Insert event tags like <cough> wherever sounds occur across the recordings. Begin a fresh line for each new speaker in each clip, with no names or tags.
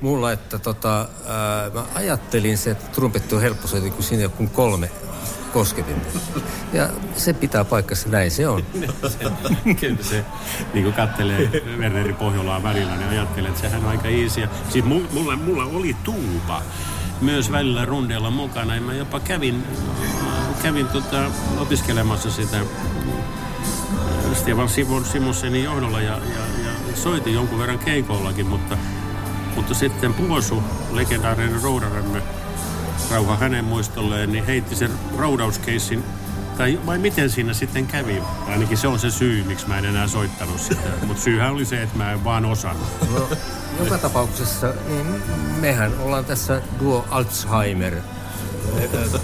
mulla, että tota, ää, mä ajattelin se, että trumpetti on helppo soittaa, kun siinä on kolme kosketin. Ja se pitää paikkansa, näin se on. <laughs>
Kyllä se, niin kuin kattelee Werneri Pohjolaa välillä, niin ajattelee, että sehän on aika easy. Siis mulla, mulla oli tuupa myös välillä rundeilla mukana. Ja mä jopa kävin, kävin tota, opiskelemassa sitä Stefan Simon Simonsenin johdolla ja, ja, ja soitin jonkun verran keikollakin, mutta, mutta sitten Puosu, legendaarinen roudaramme, rauha hänen muistolleen, niin heitti sen roudauskeissin tai vai miten siinä sitten kävi? Ainakin se on se syy, miksi mä en enää soittanut sitä. Mutta syyhän oli se, että mä en vaan osannut. No,
joka tapauksessa, niin mehän ollaan tässä duo Alzheimer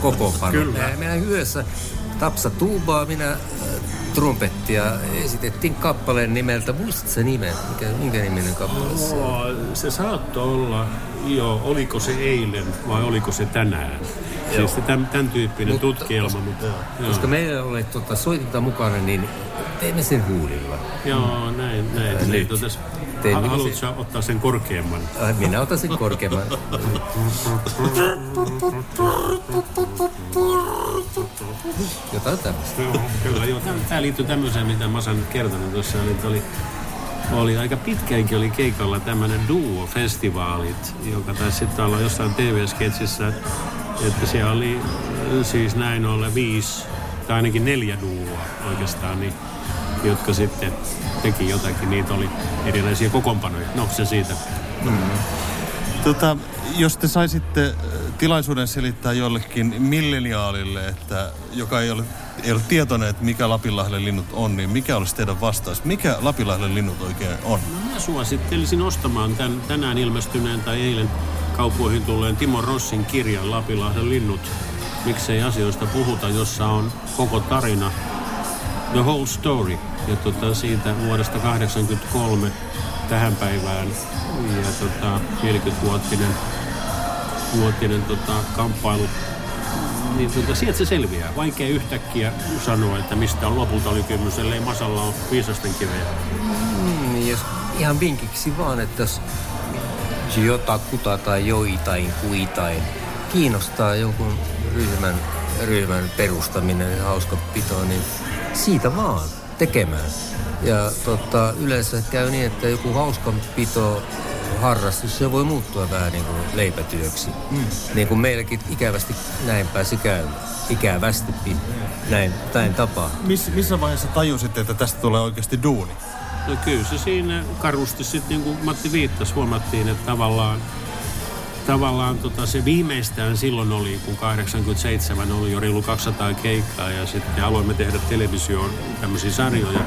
kokoonpano. Kyllä. Mehän yhdessä Tapsa tuubaa, minä trumpettia. Esitettiin kappaleen nimeltä. Muistatko se nimen? Mikä, minkä niminen kappale se
on? Se saattoi olla, joo, oliko se eilen vai oliko se tänään? Joo. Siis tämän, tämän tyyppinen mutta, tutkielma. Koska, mutta,
joo. koska meillä oli tuota, soitinta mukana, niin teemme sen huulilla.
Joo, näin, näin. Nyt. Niin, tuota, Haluatko se... ottaa sen korkeamman?
Minä otan sen korkeamman. Jotain tämmöistä.
Joo, kyllä. Tämä liittyy tämmöiseen, mitä Masa nyt kertonut tuossa. Oli, oli aika pitkäänkin oli keikalla tämmöinen duo-festivaalit, joka taisi sitten olla jossain TV-sketsissä, että siellä oli siis näin ollen viisi tai ainakin neljä duoa oikeastaan, niin, jotka sitten teki jotakin. Niitä oli erilaisia kokoonpanoja. No, se siitä. Mm.
Tota, jos te saisitte tilaisuuden selittää jollekin milleniaalille, että, joka ei ole, ei ole tietoinen, että mikä Lapinlahden linnut on, niin mikä olisi teidän vastaus? Mikä Lapinlahden linnut oikein on?
No mä suosittelisin ostamaan tämän, tänään ilmestyneen tai eilen kaupoihin tulleen Timo Rossin kirjan Lapinlahden linnut. Miksei asioista puhuta, jossa on koko tarina, The Whole Story. Ja tota, siitä vuodesta 1983 tähän päivään ja tota, 40-vuotinen vuotinen tota, kamppailu, niin tota, sieltä se selviää. Vaikea yhtäkkiä sanoa, että mistä on lopulta oli kysymys, ellei Masalla ole viisasten kivejä.
Mm, jos ihan vinkiksi vaan, että jos jotakuta tai joitain kuitain kiinnostaa jonkun ryhmän, ryhmän perustaminen ja hauska pito, niin siitä vaan tekemään. Ja tota, yleensä käy niin, että joku hauskanpito harrastus, se voi muuttua vähän niin kuin leipätyöksi. Mm. Niin kuin meilläkin ikävästi näin pääsi käymään. Ikävästi näin, näin tapaa.
Miss, missä vaiheessa tajusit, että tästä tulee oikeasti duuni?
No kyllä se siinä karusti sitten, niin kuin Matti viittasi, huomattiin, että tavallaan tavallaan tota, se viimeistään silloin oli, kun 87 oli jo reilu 200 keikkaa ja sitten aloimme tehdä televisioon tämmöisiä sarjoja.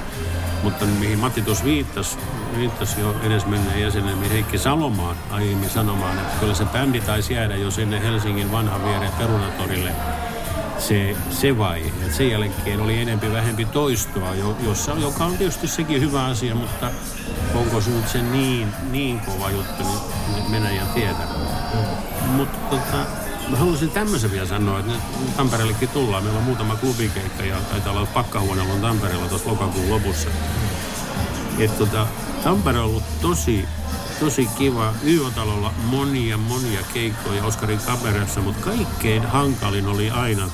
Mutta mihin Matti tuossa viittasi, viittasi jo edesmenneen jäsenemme Heikki Salomaan aiemmin sanomaan, että kyllä se bändi taisi jäädä jo sinne Helsingin vanhan viereen perunatorille se, se vaihe. Et sen jälkeen oli enempi vähempi toistoa, jossa, joka on tietysti sekin hyvä asia, mutta onko se nyt se niin, niin kova juttu, niin Venäjä tietää. Mm. Mutta tota, Mä haluaisin tämmöisen vielä sanoa, että nyt Tampereellekin tullaan. Meillä on muutama klubikeikka ja taitaa olla pakkahuoneella on Tampereella tuossa lokakuun lopussa. Et tota, Tampere on ollut tosi, tosi kiva. YO-talolla monia, monia keikkoja Oskarin kamerassa, mutta kaikkein hankalin oli aina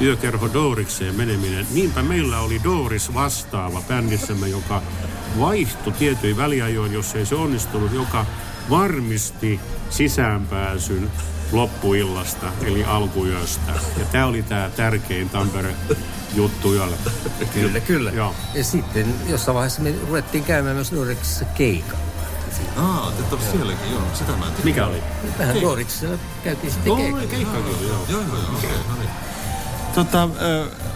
yökerho Doorikseen meneminen. Niinpä meillä oli Dooris vastaava bändissämme, joka vaihtui tietyin väliajoin, jos ei se onnistunut, joka varmisti sisäänpääsyn loppuillasta, eli alkuyöstä. Ja tämä oli tämä tärkein Tampere juttu yöllä.
Kyllä, kyllä. Joo. Ja sitten jossain vaiheessa me ruvettiin käymään myös Nordicsissa keikalla.
Aa, te olette sielläkin, joo. Sitä mä en tiedä.
Mikä oli?
Vähän Nordicsissa käytiin sitten keikalla.
Keikka kyllä, joo.
Joo, joo, joo. Okay, no niin. Tota,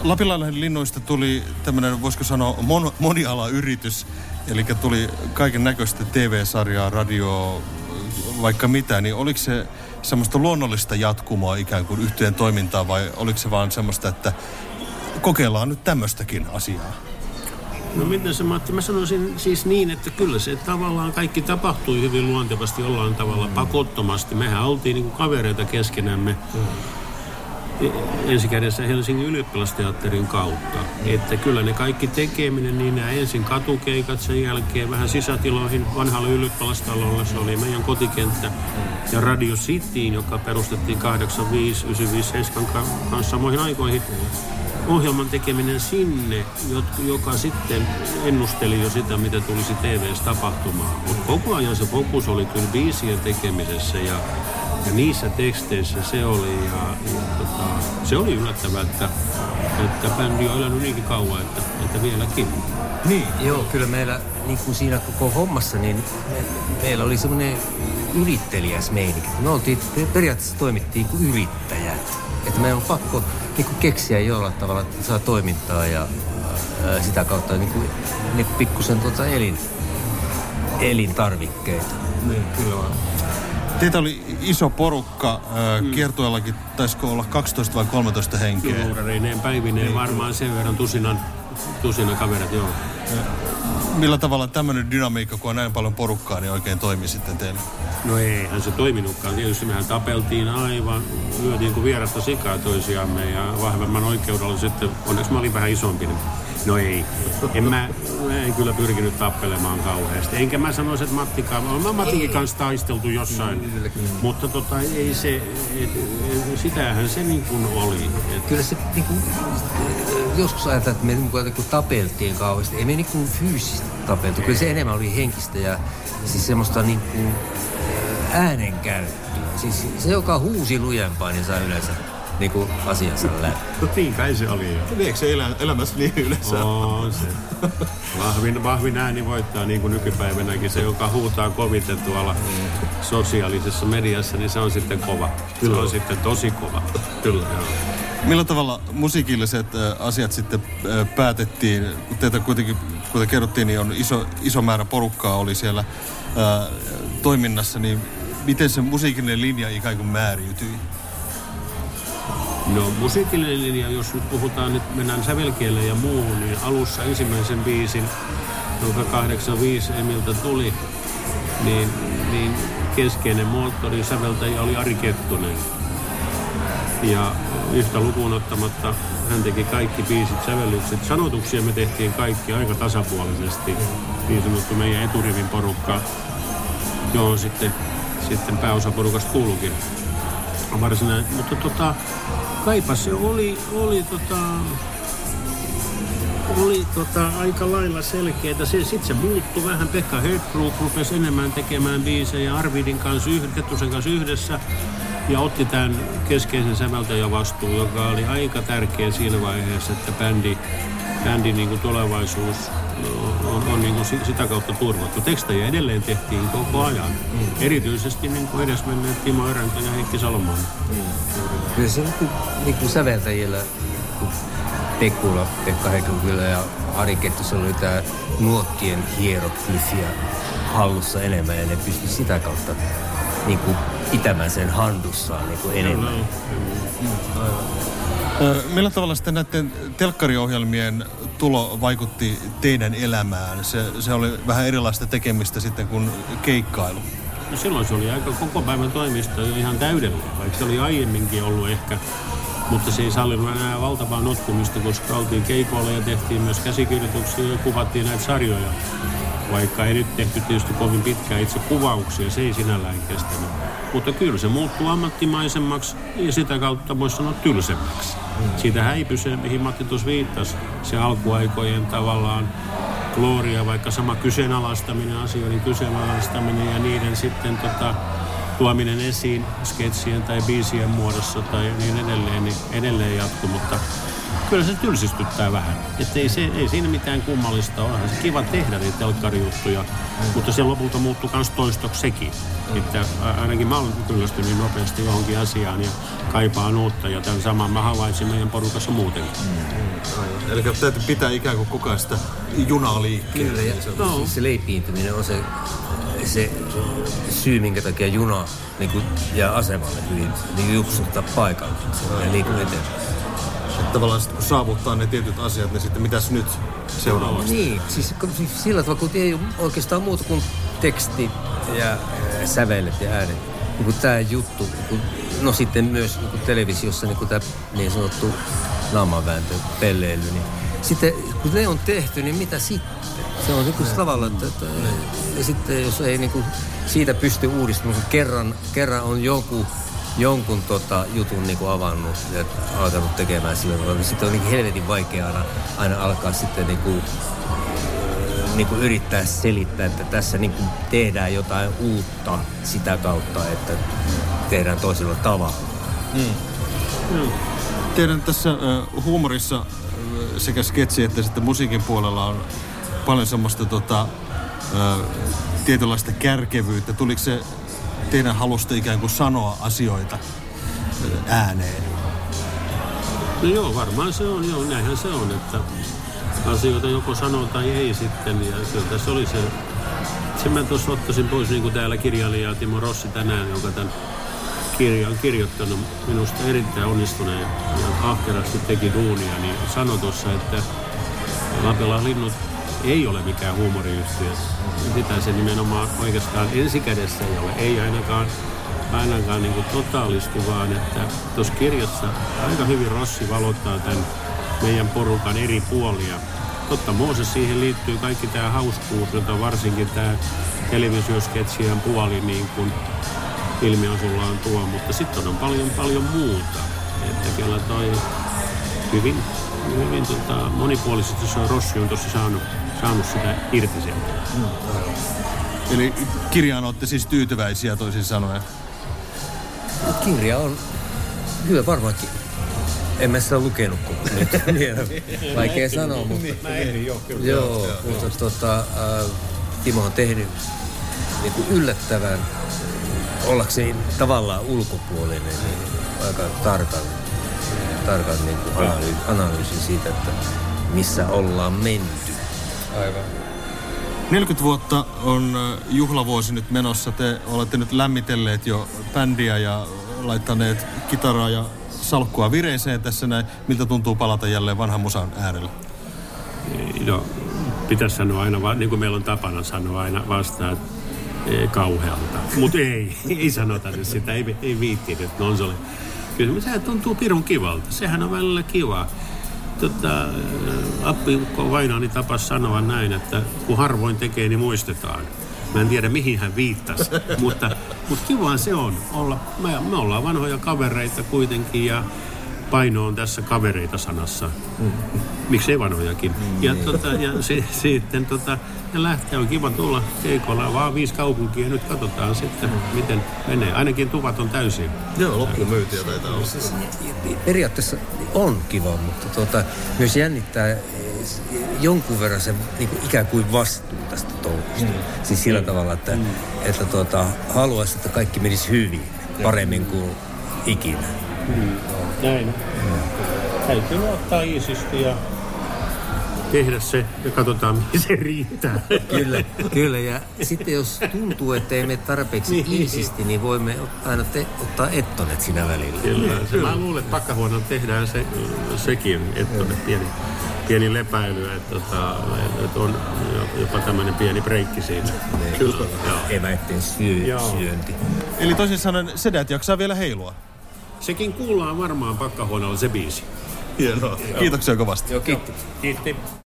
Lapinlahden linnuista tuli tämmöinen, voisiko sanoa, mon, monialayritys. Eli tuli kaiken näköistä TV-sarjaa, radio, vaikka mitä. Niin oliko se semmoista luonnollista jatkumoa ikään kuin yhteen toimintaa vai oliko se vaan semmoista, että kokeillaan nyt tämmöistäkin asiaa?
No miten se Matti? Mä sanoisin siis niin, että kyllä se tavallaan kaikki tapahtui hyvin luontevasti jollain tavalla mm. pakottomasti. Mehän oltiin niin kuin kavereita keskenämme. Mm. e- ensikädessä Helsingin ylioppilasteatterin kautta. Että kyllä ne kaikki tekeminen, niin nämä ensin katukeikat, sen jälkeen vähän sisätiloihin vanhalle ylioppilastalolle, se oli meidän kotikenttä. Ja Radio Cityin, joka perustettiin 85, 95, 7 kanssa samoihin aikoihin ohjelman tekeminen sinne, joka sitten ennusteli jo sitä, mitä tulisi TVssä tapahtumaan. Mutta koko ajan se fokus oli kyllä biisien tekemisessä ja, ja niissä teksteissä se oli. Ja, ja tota, se oli yllättävää, että, että bändi on elänyt niinkin kauan, että, että vieläkin.
Niin. Joo, kyllä meillä niin kuin siinä koko hommassa, niin me, meillä oli semmoinen yrittelijäs meininki. Me oltiin, periaatteessa toimittiin kuin yrittäjät. Että meidän on pakko niin kuin keksiä jollain tavalla, että saa toimintaa ja ää, sitä kautta niin kuin, niin pikkusen tuota elin, elintarvikkeita.
Niin, kyllä vaan. Teitä oli iso porukka, mm. kiertueellakin taisiko olla 12 vai 13 henkeä?
Juurareineen päivineen niin. varmaan sen verran tusinan, tusina kaverit, joo.
Millä tavalla tämmöinen dynamiikka, kun on näin paljon porukkaa, niin oikein toimi sitten teille?
No eihän se toiminutkaan. Tietysti mehän tapeltiin aivan, lyötiin kuin vierasta sikaa toisiamme ja vahvemman oikeudella sitten, onneksi mä olin vähän isompi, niin No ei. En mä, mä en kyllä pyrkinyt tappelemaan kauheasti. Enkä mä sanoisi, että Mattikaan, mä Mattikin kanssa taisteltu jossain. Mutta tota, ei se, et, et, sitähän se niin kuin oli.
Et... Kyllä se niin kuin, joskus ajatellaan, että me niin kuin, tapeltiin kauheasti. Ei me niin kuin fyysisesti tapeltu. Kyllä se enemmän oli henkistä ja siis semmoista niin kuin, äänenkäyttöä. Siis se, joka huusi lujempaa, niin saa yleensä niin kuin asiansa läpi.
niin kai se oli jo.
Eikö se elä, elämässä niin yleensä?
On se. Vahvin, vahvin ääni voittaa niin kuin nykypäivänäkin. Se, joka huutaa koviten tuolla sosiaalisessa mediassa, niin se on sitten kova. Kyllä. Se on sitten tosi kova.
Kyllä. Joo. Millä tavalla musiikilliset asiat sitten päätettiin? Kun teitä kuitenkin, kuten kerrottiin, niin on iso, iso määrä porukkaa oli siellä ää, toiminnassa, niin miten se musiikillinen linja ikään kuin määriytyi?
No musiikillinen linja, jos nyt puhutaan, nyt mennään sävelkielle ja muuhun, niin alussa ensimmäisen biisin, joka 85 Emiltä tuli, niin, niin keskeinen moottori säveltäjä oli Ari Kettunen. Ja yhtä lukuun ottamatta hän teki kaikki biisit, sävellykset. Sanotuksia me tehtiin kaikki aika tasapuolisesti. Niin sanottu meidän eturivin porukka, johon sitten, sitten pääosa porukasta kuuluukin varsinainen. Mutta tota, kaipa se oli, oli tota, oli tota, aika lailla selkeää. Se, Sitten se muuttui vähän. Pekka Högbrook rupesi enemmän tekemään biisejä Arvidin kanssa, Kettusen kanssa yhdessä. Ja otti tämän keskeisen säveltäjän vastuun, joka oli aika tärkeä siinä vaiheessa, että bändi, bändi niin kuin tulevaisuus on, on niin kuin sitä kautta turvattu. Tekstejä edelleen tehtiin koko ajan. Mm. Erityisesti niin kuin edesmenneet Timo Erenko ja Heikki Salomon. Mm.
Kyllä se niin niin kuin säveltäjillä, kun Pekula, Pekka Heikkilä ja Ari Kettusen oli tämä nuottien hieroglyfia hallussa enemmän ja ne pystyi sitä kautta niin kuin pitämään sen handussaan niin kuin enemmän. Mm,
Millä tavalla sitten näiden telkkariohjelmien tulo vaikutti teidän elämään? Se, se oli vähän erilaista tekemistä sitten kuin keikkailu.
No silloin se oli aika koko päivän toimisto ihan täydellinen, vaikka se oli aiemminkin ollut ehkä. Mutta se ei sallinut enää valtavaa notkumista, koska oltiin keikoilla ja tehtiin myös käsikirjoituksia ja kuvattiin näitä sarjoja. Vaikka ei nyt tehty tietysti kovin pitkään itse kuvauksia, se ei sinällään kestänyt. Mutta kyllä se muuttuu ammattimaisemmaksi ja sitä kautta voisi sanoa tylsemmäksi. Mm. Siitä häipy se, mihin Matti tuossa viittasi, se alkuaikojen tavallaan gloria, vaikka sama kyseenalaistaminen, asioiden kyseenalaistaminen ja niiden sitten tota, tuominen esiin sketsien tai biisien muodossa tai niin edelleen, niin edelleen jatkuu, mutta kyllä se tylsistyttää vähän. Että ei, se, ei siinä mitään kummallista ole. Se kiva tehdä niitä telkkarijuttuja, mm. mutta se lopulta muuttuu myös toistoksi sekin. Mm. Että ainakin mä olen kyllästynyt niin nopeasti johonkin asiaan ja kaipaan uutta ja tämän saman mä havaitsin meidän porukassa muutenkin.
Mm. Eli täytyy pitää ikään kuin koko ajan sitä junaa liikkeelle. Kyllä, ja
no. siis se leipiintyminen on se, se syy, minkä takia juna niin kuin, jää asemalle hyvin niin jupsuttaa paikalle. Se liikkuu eteenpäin.
Tavallaan sitten kun saavuttaa ne tietyt asiat, niin sitten mitäs nyt seuraavaksi?
Niin, siis, siis sillä tavalla, kun ei ole oikeastaan muuta kuin teksti ja sävelet ja äänet. niin tämä juttu, niin no sitten myös niin televisiossa niin tämä niin sanottu naamavääntö, pelleily, niin sitten kun ne on tehty, niin mitä sitten? Se on niin kuin tavalla, että, että ja sitten jos ei niin kuin siitä pysty uudistumaan, kun kerran, kerran on joku jonkun tota, jutun niin kuin avannut ja alkanut tekemään sillä tavalla, sitten on niin helvetin vaikea aina, aina alkaa sitten niin kuin, niin kuin yrittää selittää, että tässä niin kuin tehdään jotain uutta sitä kautta, että tehdään toisella tavalla. Mm.
Mm. Tiedän tässä uh, huumorissa sekä sketsi että sitten musiikin puolella on paljon semmoista tota, uh, tietynlaista kärkevyyttä. Tuliko se teidän halusta ikään kuin sanoa asioita ääneen?
No joo, varmaan se on. Joo, näinhän se on, että asioita joko sanoo tai ei sitten. Ja kyllä tässä oli se, sen mä tuossa ottaisin pois, niin kuin täällä kirjailija Timo Rossi tänään, joka tämän kirja on kirjoittanut minusta erittäin onnistuneen ja ahkerasti teki duunia, niin sanoi tuossa, että Lapelan linnut ei ole mikään huumoriyhtiö. Sitä se nimenomaan oikeastaan ensikädessä ei ole. Ei ainakaan, ainakaan niin kuin totaalisti, vaan että tuossa kirjassa aika hyvin Rossi valottaa tämän meidän porukan eri puolia. Totta Mooses siihen liittyy kaikki tämä hauskuus, jota varsinkin tämä televisiosketsien puoli niin kuin ilmiasullaan tuo, mutta sitten on paljon paljon muuta. Että kyllä toi hyvin, hyvin tota, monipuolisesti se Rossi on tuossa saanut saanut sitä irti sieltä. Mm.
Eli kirjaan olette siis tyytyväisiä toisin sanoen?
Kirja on hyvä varmaankin. En mä sitä lukenut koko <laughs> nyt. Vaikea sanoa, mutta...
Mä ehdin jo, kyllä.
Joo, joo mutta joo. Tota, äh, Timo on tehnyt niin kuin yllättävän ollakseen tavallaan ulkopuolinen niin aika tarkan, tarkan niin kuin analyysi, analyysi siitä, että missä ollaan menty.
Aivan. 40 vuotta on juhlavuosi nyt menossa. Te olette nyt lämmitelleet jo bändiä ja laittaneet kitaraa ja salkkua vireeseen tässä näin. Miltä tuntuu palata jälleen vanhan musan äärelle?
No, pitäisi sanoa aina, niin kuin meillä on tapana sanoa aina vastaan, että kauhealta. Mutta ei, <laughs> ei sanota nyt sitä, ei, ei viitti, että no Kyllä sehän tuntuu pirun kivalta, sehän on välillä kivaa tota, appiukko Vainaani tapas sanoa näin, että kun harvoin tekee, niin muistetaan. Mä en tiedä, mihin hän viittasi, <laughs> mutta, mutta kivaa se on. Olla, me, me ollaan vanhoja kavereita kuitenkin ja paino on tässä kavereita sanassa. Mm. Miksei vanhojakin. Ja, niin. tota, ja se, sitten tota, ja lähtee. On kiva tulla keikolla. Vaan viisi kaupunkia. Nyt katsotaan sitten, miten menee. Ainakin tuvat on täysin.
Joo, loppuun myytiä taitaa olla. Siis,
periaatteessa on kiva, mutta tuota, myös jännittää jonkun verran se niin kuin ikään kuin vastuu tästä touhusta. Mm. Siis sillä mm. tavalla, että, mm. että tuota, haluaisi, että kaikki menisi hyvin, paremmin kuin ikinä.
Mm. Näin. Mm. Täytyy luottaa iisisti ja tehdä se ja katsotaan, mihin se riittää.
Kyllä, kyllä. Ja sitten jos tuntuu, että ei mene tarpeeksi niin. iisisti, niin voimme aina te- ottaa ettonet siinä välillä.
Kyllä. Se, kyllä. Mä luulen, että pakkahuoneella tehdään se, sekin ettonet, pieni, pieni lepäily, että, tota, että on jopa tämmöinen pieni breikki siinä.
Niin. Kyllä. Eväitten syö, syönti.
Eli toisin sanoen sedät jaksaa vielä heilua?
Sekin kuullaan varmaan pakkahuoneella se biisi.
Hienoa. Kiitoksia kovasti.
Joo, kiitti.
Kiitti.